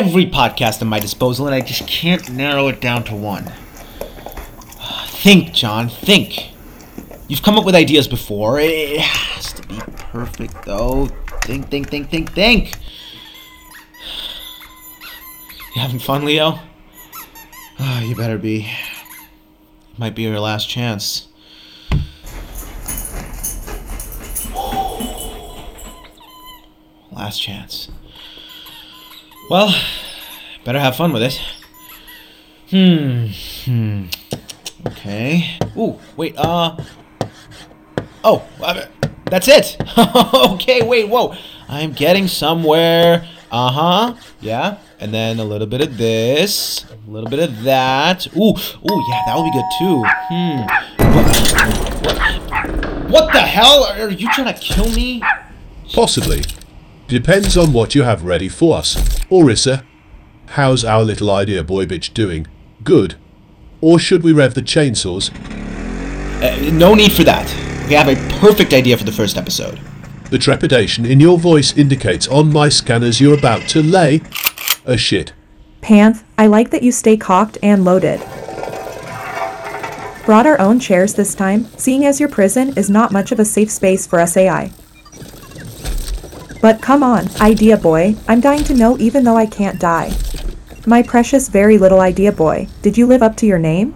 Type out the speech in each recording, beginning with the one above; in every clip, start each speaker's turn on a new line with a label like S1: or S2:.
S1: Every podcast at my disposal, and I just can't narrow it down to one. Think, John, think. You've come up with ideas before. It has to be perfect, though. Think, think, think, think, think. You having fun, Leo? Ah, you better be. It might be your last chance. Last chance. Well, better have fun with it. Hmm. Hmm. Okay. Ooh, wait, uh. Oh, uh, that's it. okay, wait, whoa. I'm getting somewhere. Uh huh. Yeah. And then a little bit of this, a little bit of that. Ooh, ooh, yeah, that would be good too. Hmm. What, what the hell? Are you trying to kill me?
S2: Possibly. Depends on what you have ready for us. Orissa, how's our little idea boy bitch doing? Good. Or should we rev the chainsaws?
S1: Uh, no need for that. We have a perfect idea for the first episode.
S2: The trepidation in your voice indicates on my scanners you're about to lay a shit.
S3: Panth, I like that you stay cocked and loaded. Brought our own chairs this time, seeing as your prison is not much of a safe space for SAI. But come on, idea boy, I'm dying to know even though I can't die. My precious very little idea boy, did you live up to your name?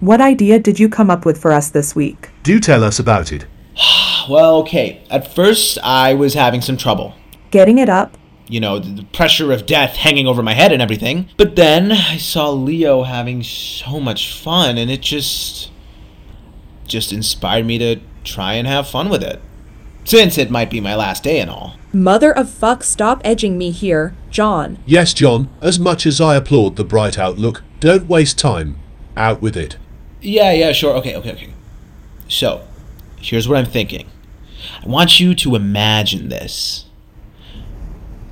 S3: What idea did you come up with for us this week?
S2: Do tell us about it.
S1: Well, okay. At first, I was having some trouble.
S3: Getting it up?
S1: You know, the, the pressure of death hanging over my head and everything. But then I saw Leo having so much fun, and it just. just inspired me to try and have fun with it. Since it might be my last day and all.
S4: Mother of fuck, stop edging me here, John.
S2: Yes, John, as much as I applaud the bright outlook, don't waste time. Out with it.
S1: Yeah, yeah, sure. Okay, okay, okay. So, here's what I'm thinking. I want you to imagine this.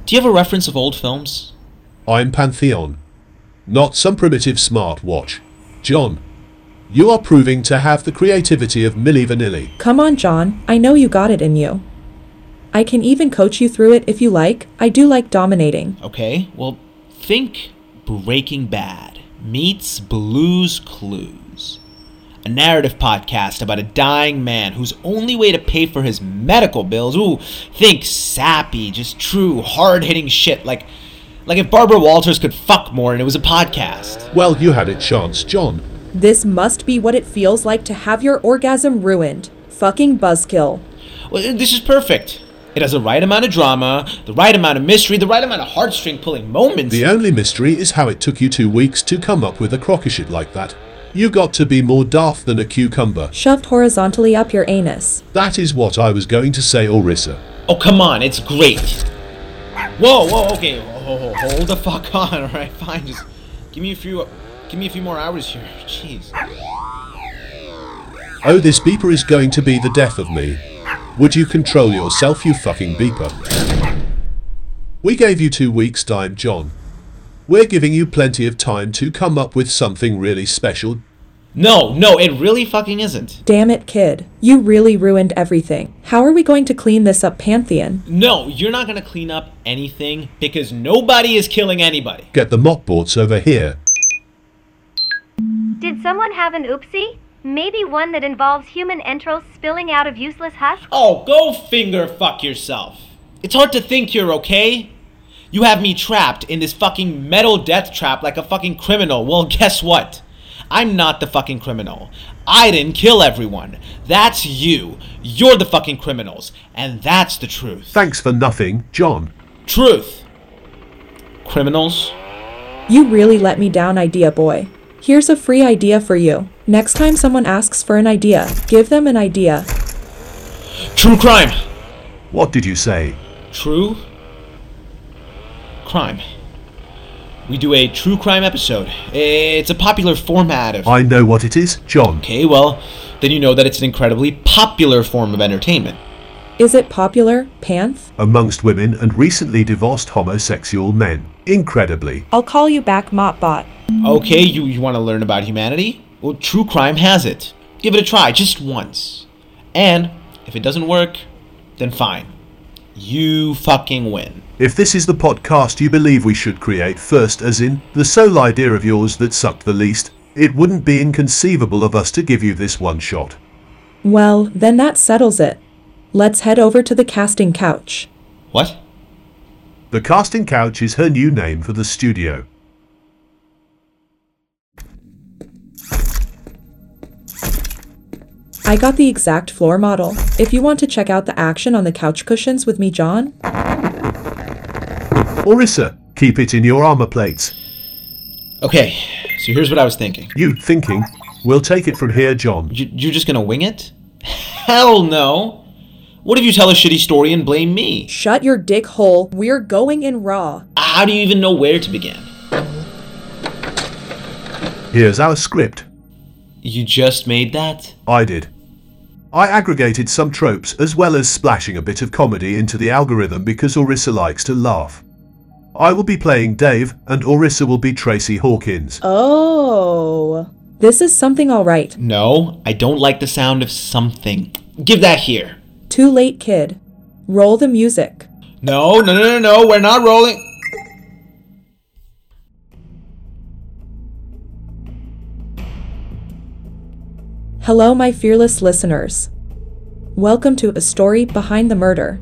S1: Do you have a reference of old films?
S2: I'm Pantheon, not some primitive smart watch. John, you are proving to have the creativity of Milli Vanilli.
S4: Come on, John, I know you got it in you. I can even coach you through it if you like. I do like dominating.
S1: Okay, well, think Breaking Bad meets Blues Clues. A narrative podcast about a dying man whose only way to pay for his medical bills, ooh, think sappy, just true, hard hitting shit like like if Barbara Walters could fuck more and it was a podcast.
S2: Well, you had a chance, John.
S4: This must be what it feels like to have your orgasm ruined. Fucking buzzkill.
S1: Well, uh, this is perfect. It has the right amount of drama, the right amount of mystery, the right amount of heartstring pulling moments.
S2: The only mystery is how it took you two weeks to come up with a crockashit like that. You got to be more daft than a cucumber.
S4: Shoved horizontally up your anus.
S2: That is what I was going to say, Orissa.
S1: Oh, come on, it's great. Whoa, whoa, okay, ho- ho- hold the fuck on, alright, fine, just give me a few, give me a few more hours here, jeez.
S2: Oh, this beeper is going to be the death of me. Would you control yourself, you fucking beeper? We gave you two weeks' time, John. We're giving you plenty of time to come up with something really special.
S1: No, no, it really fucking isn't.
S4: Damn it, kid. You really ruined everything. How are we going to clean this up, Pantheon?
S1: No, you're not gonna clean up anything because nobody is killing anybody.
S2: Get the Mopbots over here.
S5: Did someone have an oopsie? Maybe one that involves human entrails spilling out of useless husks?
S1: Oh, go finger fuck yourself. It's hard to think you're okay. You have me trapped in this fucking metal death trap like a fucking criminal. Well, guess what? I'm not the fucking criminal. I didn't kill everyone. That's you. You're the fucking criminals. And that's the truth.
S2: Thanks for nothing, John.
S1: Truth. Criminals?
S4: You really let me down, idea boy. Here's a free idea for you. Next time someone asks for an idea, give them an idea.
S1: True crime.
S2: What did you say?
S1: True crime. We do a true crime episode. It's a popular format of.
S2: I know what it is, John.
S1: Okay, well, then you know that it's an incredibly popular form of entertainment.
S4: Is it popular, Panth?
S2: Amongst women and recently divorced homosexual men. Incredibly.
S4: I'll call you back, Mopbot.
S1: Okay, you, you want to learn about humanity? Well, true crime has it. Give it a try, just once. And if it doesn't work, then fine. You fucking win.
S2: If this is the podcast you believe we should create first, as in the sole idea of yours that sucked the least, it wouldn't be inconceivable of us to give you this one shot.
S4: Well, then that settles it. Let's head over to the casting couch.
S1: What?
S2: The casting couch is her new name for the studio.
S4: I got the exact floor model. If you want to check out the action on the couch cushions with me, John,
S2: Orissa, keep it in your armor plates.
S1: Okay, so here's what I was thinking.
S2: You thinking? We'll take it from here, John.
S1: You, you just gonna wing it? Hell no! What if you tell a shitty story and blame me?
S4: shut your dick hole. We're going in raw.
S1: How do you even know where to begin?
S2: Here's our script.
S1: You just made that?
S2: I did. I aggregated some tropes as well as splashing a bit of comedy into the algorithm because Orissa likes to laugh. I will be playing Dave and Orissa will be Tracy Hawkins.
S4: Oh. This is something alright.
S1: No, I don't like the sound of something. Give that here.
S4: Too late, kid. Roll the music.
S1: No, no, no, no, no, we're not rolling.
S4: Hello, my fearless listeners. Welcome to A Story Behind the Murder.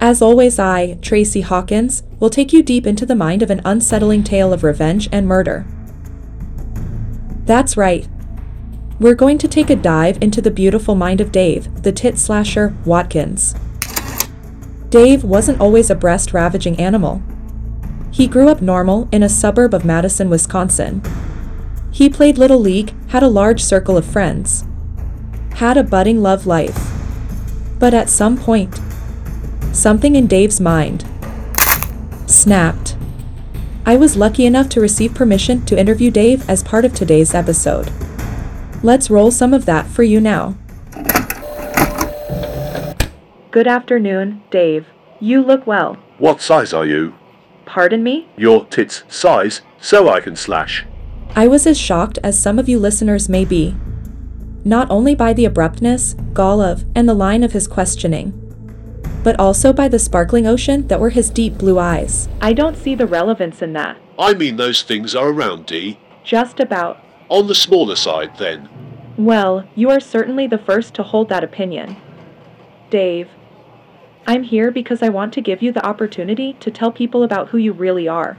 S4: As always, I, Tracy Hawkins, will take you deep into the mind of an unsettling tale of revenge and murder. That's right. We're going to take a dive into the beautiful mind of Dave, the tit slasher Watkins. Dave wasn't always a breast ravaging animal. He grew up normal in a suburb of Madison, Wisconsin. He played Little League, had a large circle of friends, had a budding love life. But at some point, something in Dave's mind snapped. I was lucky enough to receive permission to interview Dave as part of today's episode. Let's roll some of that for you now. Good afternoon, Dave. You look well.
S2: What size are you?
S4: Pardon me?
S2: Your tits size, so I can slash.
S4: I was as shocked as some of you listeners may be. Not only by the abruptness, gall of, and the line of his questioning, but also by the sparkling ocean that were his deep blue eyes. I don't see the relevance in that.
S2: I mean those things are around, D.
S4: Just about.
S2: On the smaller side, then.
S4: Well, you are certainly the first to hold that opinion. Dave, I'm here because I want to give you the opportunity to tell people about who you really are.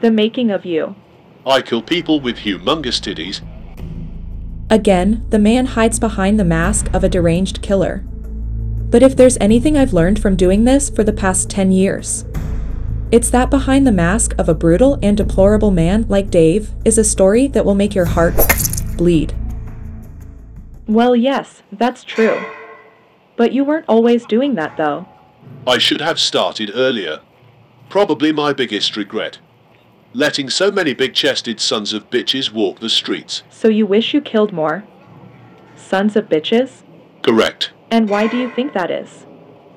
S4: The making of you.
S2: I kill people with humongous titties.
S4: Again, the man hides behind the mask of a deranged killer. But if there's anything I've learned from doing this for the past 10 years, it's that behind the mask of a brutal and deplorable man like Dave is a story that will make your heart bleed. Well, yes, that's true. But you weren't always doing that, though.
S2: I should have started earlier. Probably my biggest regret. Letting so many big chested sons of bitches walk the streets.
S4: So you wish you killed more? Sons of bitches?
S2: Correct.
S4: And why do you think that is?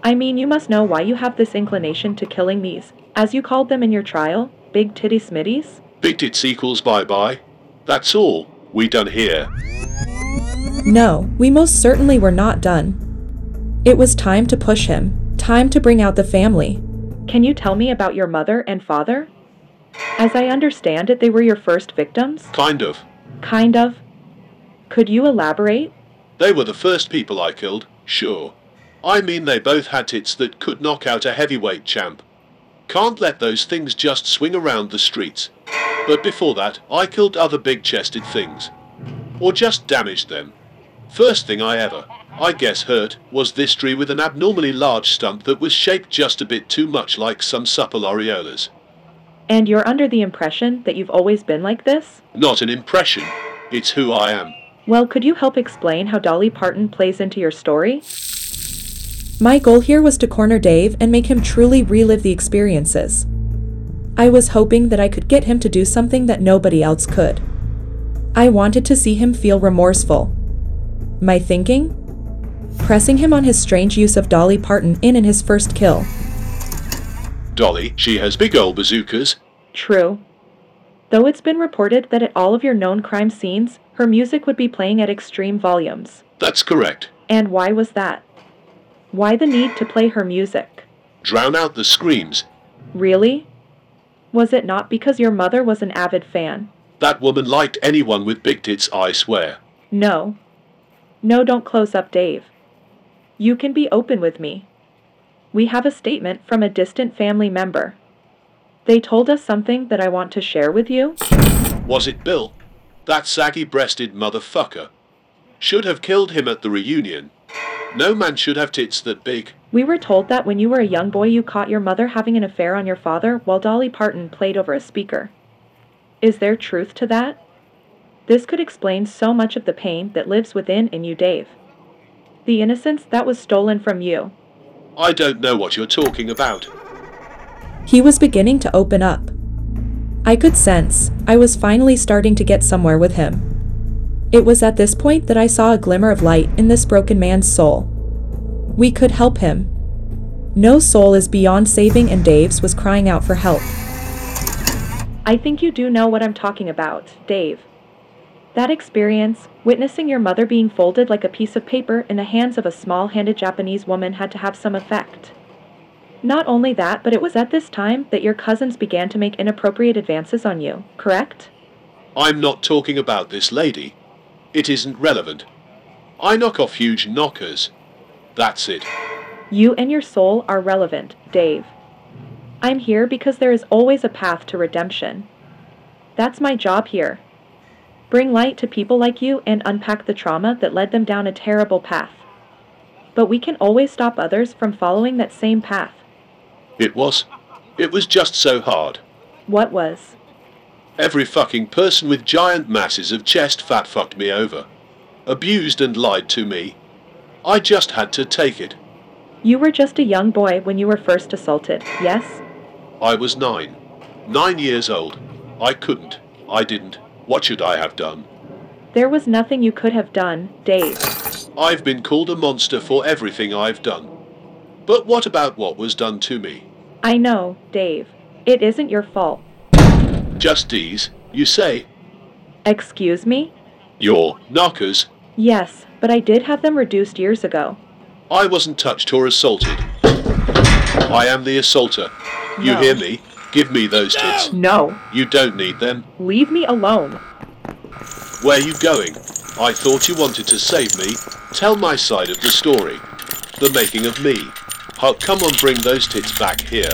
S4: I mean, you must know why you have this inclination to killing these, as you called them in your trial, big titty smitties?
S2: Big tits equals bye bye. That's all we done here.
S4: No, we most certainly were not done. It was time to push him, time to bring out the family. Can you tell me about your mother and father? As I understand it, they were your first victims?
S2: Kind of.
S4: Kind of. Could you elaborate?
S2: They were the first people I killed, sure. I mean, they both had tits that could knock out a heavyweight champ. Can't let those things just swing around the streets. But before that, I killed other big chested things. Or just damaged them. First thing I ever, I guess, hurt was this tree with an abnormally large stump that was shaped just a bit too much like some supple areolas.
S4: And you're under the impression that you've always been like this?
S2: Not an impression, it's who I am.
S4: Well, could you help explain how Dolly Parton plays into your story? My goal here was to corner Dave and make him truly relive the experiences. I was hoping that I could get him to do something that nobody else could. I wanted to see him feel remorseful. My thinking? Pressing him on his strange use of Dolly Parton in in his first kill.
S2: Dolly, she has big old bazookas.
S4: True. Though it's been reported that at all of your known crime scenes, her music would be playing at extreme volumes.
S2: That's correct.
S4: And why was that?
S3: Why the need to play her music?
S2: Drown out the screams.
S3: Really? Was it not because your mother was an avid fan?
S2: That woman liked anyone with big tits, I swear.
S3: No. No, don't close up, Dave. You can be open with me. We have a statement from a distant family member. They told us something that I want to share with you.
S2: Was it Bill? That saggy breasted motherfucker. Should have killed him at the reunion. No man should have tits that big.
S3: We were told that when you were a young boy, you caught your mother having an affair on your father while Dolly Parton played over a speaker. Is there truth to that? This could explain so much of the pain that lives within in you, Dave. The innocence that was stolen from you.
S2: I don't know what you're talking about.
S4: He was beginning to open up. I could sense I was finally starting to get somewhere with him. It was at this point that I saw a glimmer of light in this broken man's soul. We could help him. No soul is beyond saving, and Dave's was crying out for help.
S3: I think you do know what I'm talking about, Dave. That experience, witnessing your mother being folded like a piece of paper in the hands of a small handed Japanese woman, had to have some effect. Not only that, but it was at this time that your cousins began to make inappropriate advances on you, correct?
S2: I'm not talking about this lady. It isn't relevant. I knock off huge knockers. That's it.
S3: You and your soul are relevant, Dave. I'm here because there is always a path to redemption. That's my job here. Bring light to people like you and unpack the trauma that led them down a terrible path. But we can always stop others from following that same path.
S2: It was. It was just so hard.
S3: What was?
S2: Every fucking person with giant masses of chest fat fucked me over. Abused and lied to me. I just had to take it.
S3: You were just a young boy when you were first assaulted, yes?
S2: I was nine. Nine years old. I couldn't. I didn't. What should I have done?
S3: There was nothing you could have done, Dave.
S2: I've been called a monster for everything I've done. But what about what was done to me?
S3: I know, Dave. It isn't your fault.
S2: Just D's, you say?
S3: Excuse me?
S2: Your knockers?
S3: Yes, but I did have them reduced years ago.
S2: I wasn't touched or assaulted. I am the assaulter. You
S3: No.
S2: hear me? Give me those tits.
S3: No.
S2: You don't need them.
S3: Leave me alone.
S2: Where are you going? I thought you wanted to save me. Tell my side of the story. The making of me. Come on, bring those tits back here.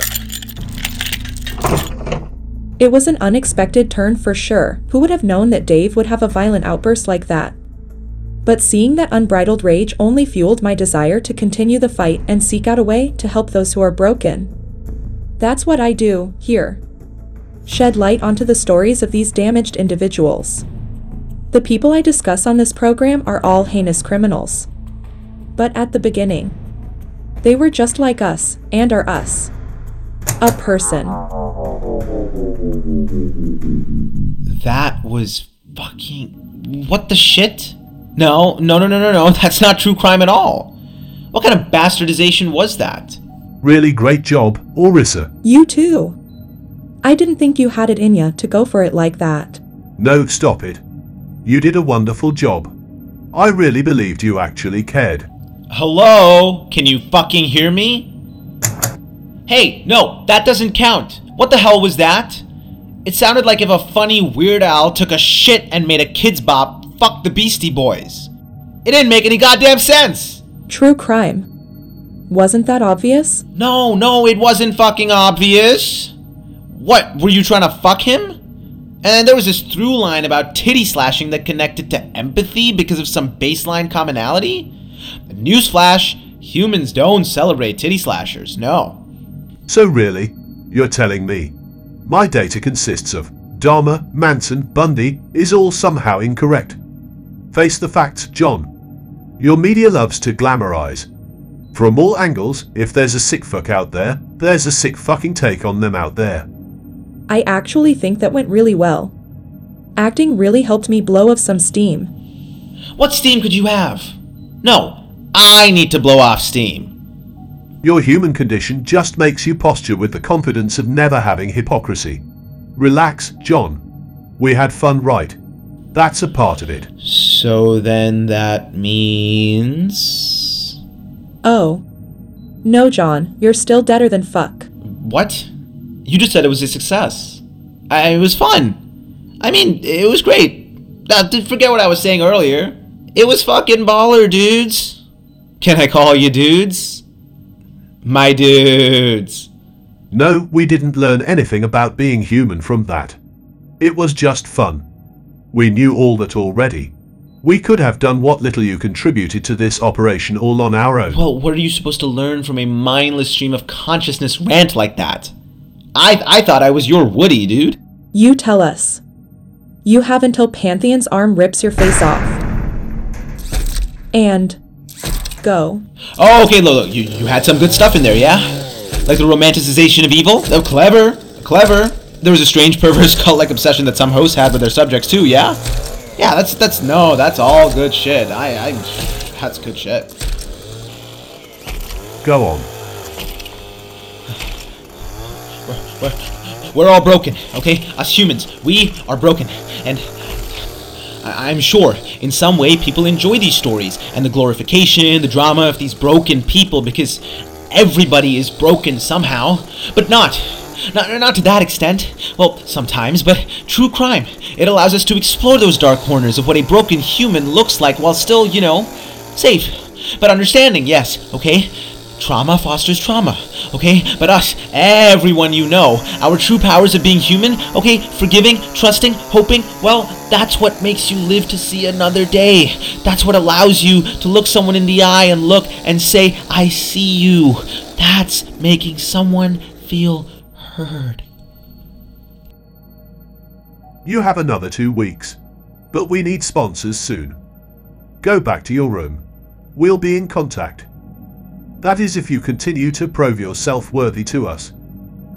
S4: It was an unexpected turn for sure. Who would have known that Dave would have a violent outburst like that? But seeing that unbridled rage only fueled my desire to continue the fight and seek out a way to help those who are broken. That's what I do, here. Shed light onto the stories of these damaged individuals. The people I discuss on this program are all heinous criminals. But at the beginning, they were just like us, and are us. A person.
S1: That was fucking. What the shit? No, no, no, no, no, no. That's not true crime at all. What kind of bastardization was that?
S2: Really great job, Orissa.
S4: You too. I didn't think you had it in ya to go for it like that.
S2: No, stop it. You did a wonderful job. I really believed you actually cared.
S1: Hello? Can you fucking hear me? Hey, no, that doesn't count. What the hell was that? It sounded like if a funny Weird Al took a shit and made a Kidz Bop fuck the Beastie Boys. It didn't make any goddamn sense.
S4: True crime. Wasn't that obvious?
S1: No, no, it wasn't fucking obvious. What, were you trying to fuck him? And there was this through line about titty slashing that connected to empathy because of some baseline commonality? Newsflash, humans don't celebrate titty slashers, no.
S2: So really, you're telling me my data consists of Dahmer, Manson, Bundy is all somehow incorrect. Face the facts, John. Your media loves to glamorize. From all angles, if there's a sick fuck out there, there's a sick fucking take on them out there.
S4: I actually think that went really well. Acting really helped me blow off some steam.
S1: What steam could you have? No, I need to blow off steam.
S2: Your human condition just makes you posture with the confidence of never having hypocrisy. Relax, John. We had fun, right? That's a part of it.
S1: So then that means.
S4: Oh, No, John, you're still deader than fuck.
S1: What? You just said it was a success. I, it was fun. I mean, it was great. Now, did forget what I was saying earlier. It was fucking baller, dudes. Can I call you dudes? My dudes.
S2: No, we didn't learn anything about being human from that. It was just fun. We knew all that already. We could have done what little you contributed to this operation all on our own.
S1: Well, what are you supposed to learn from a mindless stream of consciousness rant like that? I, I thought I was your Woody, dude.
S4: You tell us. You have until Pantheon's arm rips your face off. And go.
S1: Oh, okay, look, look, you, you had some good stuff in there, yeah? Like the romanticization of evil? Oh, clever, clever. There was a strange perverse cult-like obsession that some hosts had with their subjects too, yeah? Yeah, that's that's no, that's all good shit. I I that's good shit.
S2: Go on.
S1: We're, we're, we're all broken, okay? Us humans, we are broken, and I'm sure in some way people enjoy these stories and the glorification, the drama of these broken people because everybody is broken somehow, but not. Not, not to that extent. Well, sometimes, but true crime. It allows us to explore those dark corners of what a broken human looks like while still, you know, safe. But understanding, yes, okay? Trauma fosters trauma, okay? But us, everyone you know, our true powers of being human, okay? Forgiving, trusting, hoping, well, that's what makes you live to see another day. That's what allows you to look someone in the eye and look and say, I see you. That's making someone feel heard.
S2: You have another two weeks. But we need sponsors soon. Go back to your room. We'll be in contact. That is if you continue to prove yourself worthy to us.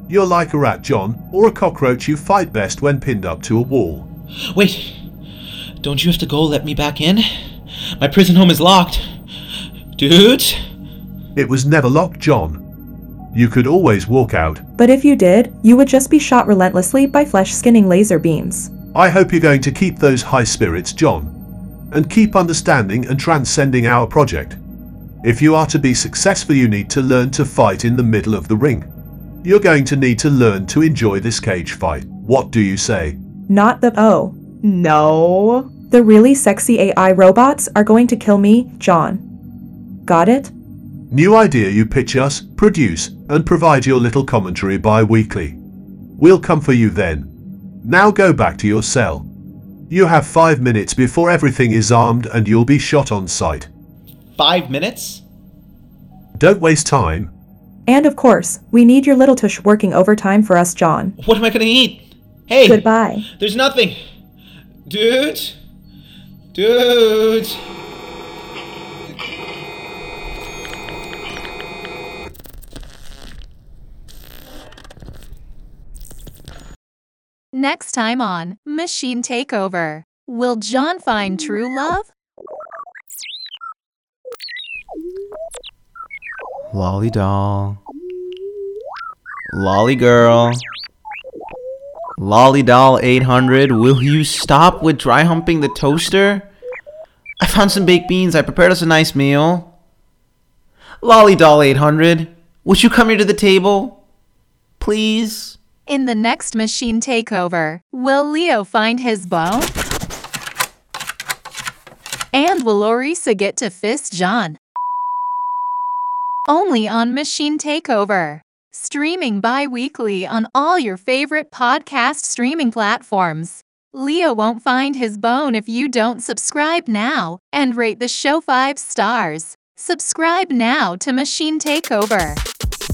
S2: You're like a rat, John, or a cockroach you fight best when pinned up to a wall.
S1: Wait, don't you have to go let me back in? My prison home is locked. Dude!
S2: It was never locked, John. You could always walk out.
S4: But if you did, you would just be shot relentlessly by flesh skinning laser beams.
S2: I hope you're going to keep those high spirits, John, and keep understanding and transcending our project. If you are to be successful, you need to learn to fight in the middle of the ring. You're going to need to learn to enjoy this cage fight. What do you say?
S4: Not the. Oh. No. The really sexy AI robots are going to kill me, John. Got it?
S2: New idea you pitch us, produce, and provide your little commentary bi weekly. We'll come for you then. Now go back to your cell. You have five minutes before everything is armed and you'll be shot on sight.
S1: Five minutes?
S2: Don't waste time.
S4: And of course, we need your little tush working overtime for us, John.
S1: What am I gonna eat? Hey!
S4: Goodbye.
S1: There's nothing! Dude! Dude!
S6: Next time on Machine Takeover, will John find true love?
S1: Lolly doll. Lolly girl. Lolly doll 800, will you stop with dry humping the toaster? I found some baked beans. I prepared us a nice meal. Lolly doll 800, would you come here to the table? Please?
S6: In the next Machine Takeover, will Leo find his bone? And will Orissa get to fist John? Only on Machine Takeover. Streaming bi weekly on all your favorite podcast streaming platforms. Leo won't find his bone if you don't subscribe now and rate the show 5 stars. Subscribe now to Machine Takeover.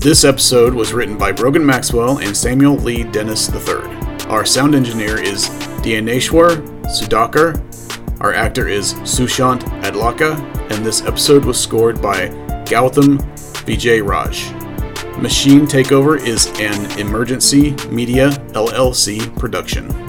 S7: This episode was written by Brogan Maxwell and Samuel Lee Dennis III. Our sound engineer is Dhyaneshwar Sudhakar. Our actor is Sushant Adlahka, and this episode was scored by Gautham Vijayraj. Machine Takeover is an Emergency Media LLC production.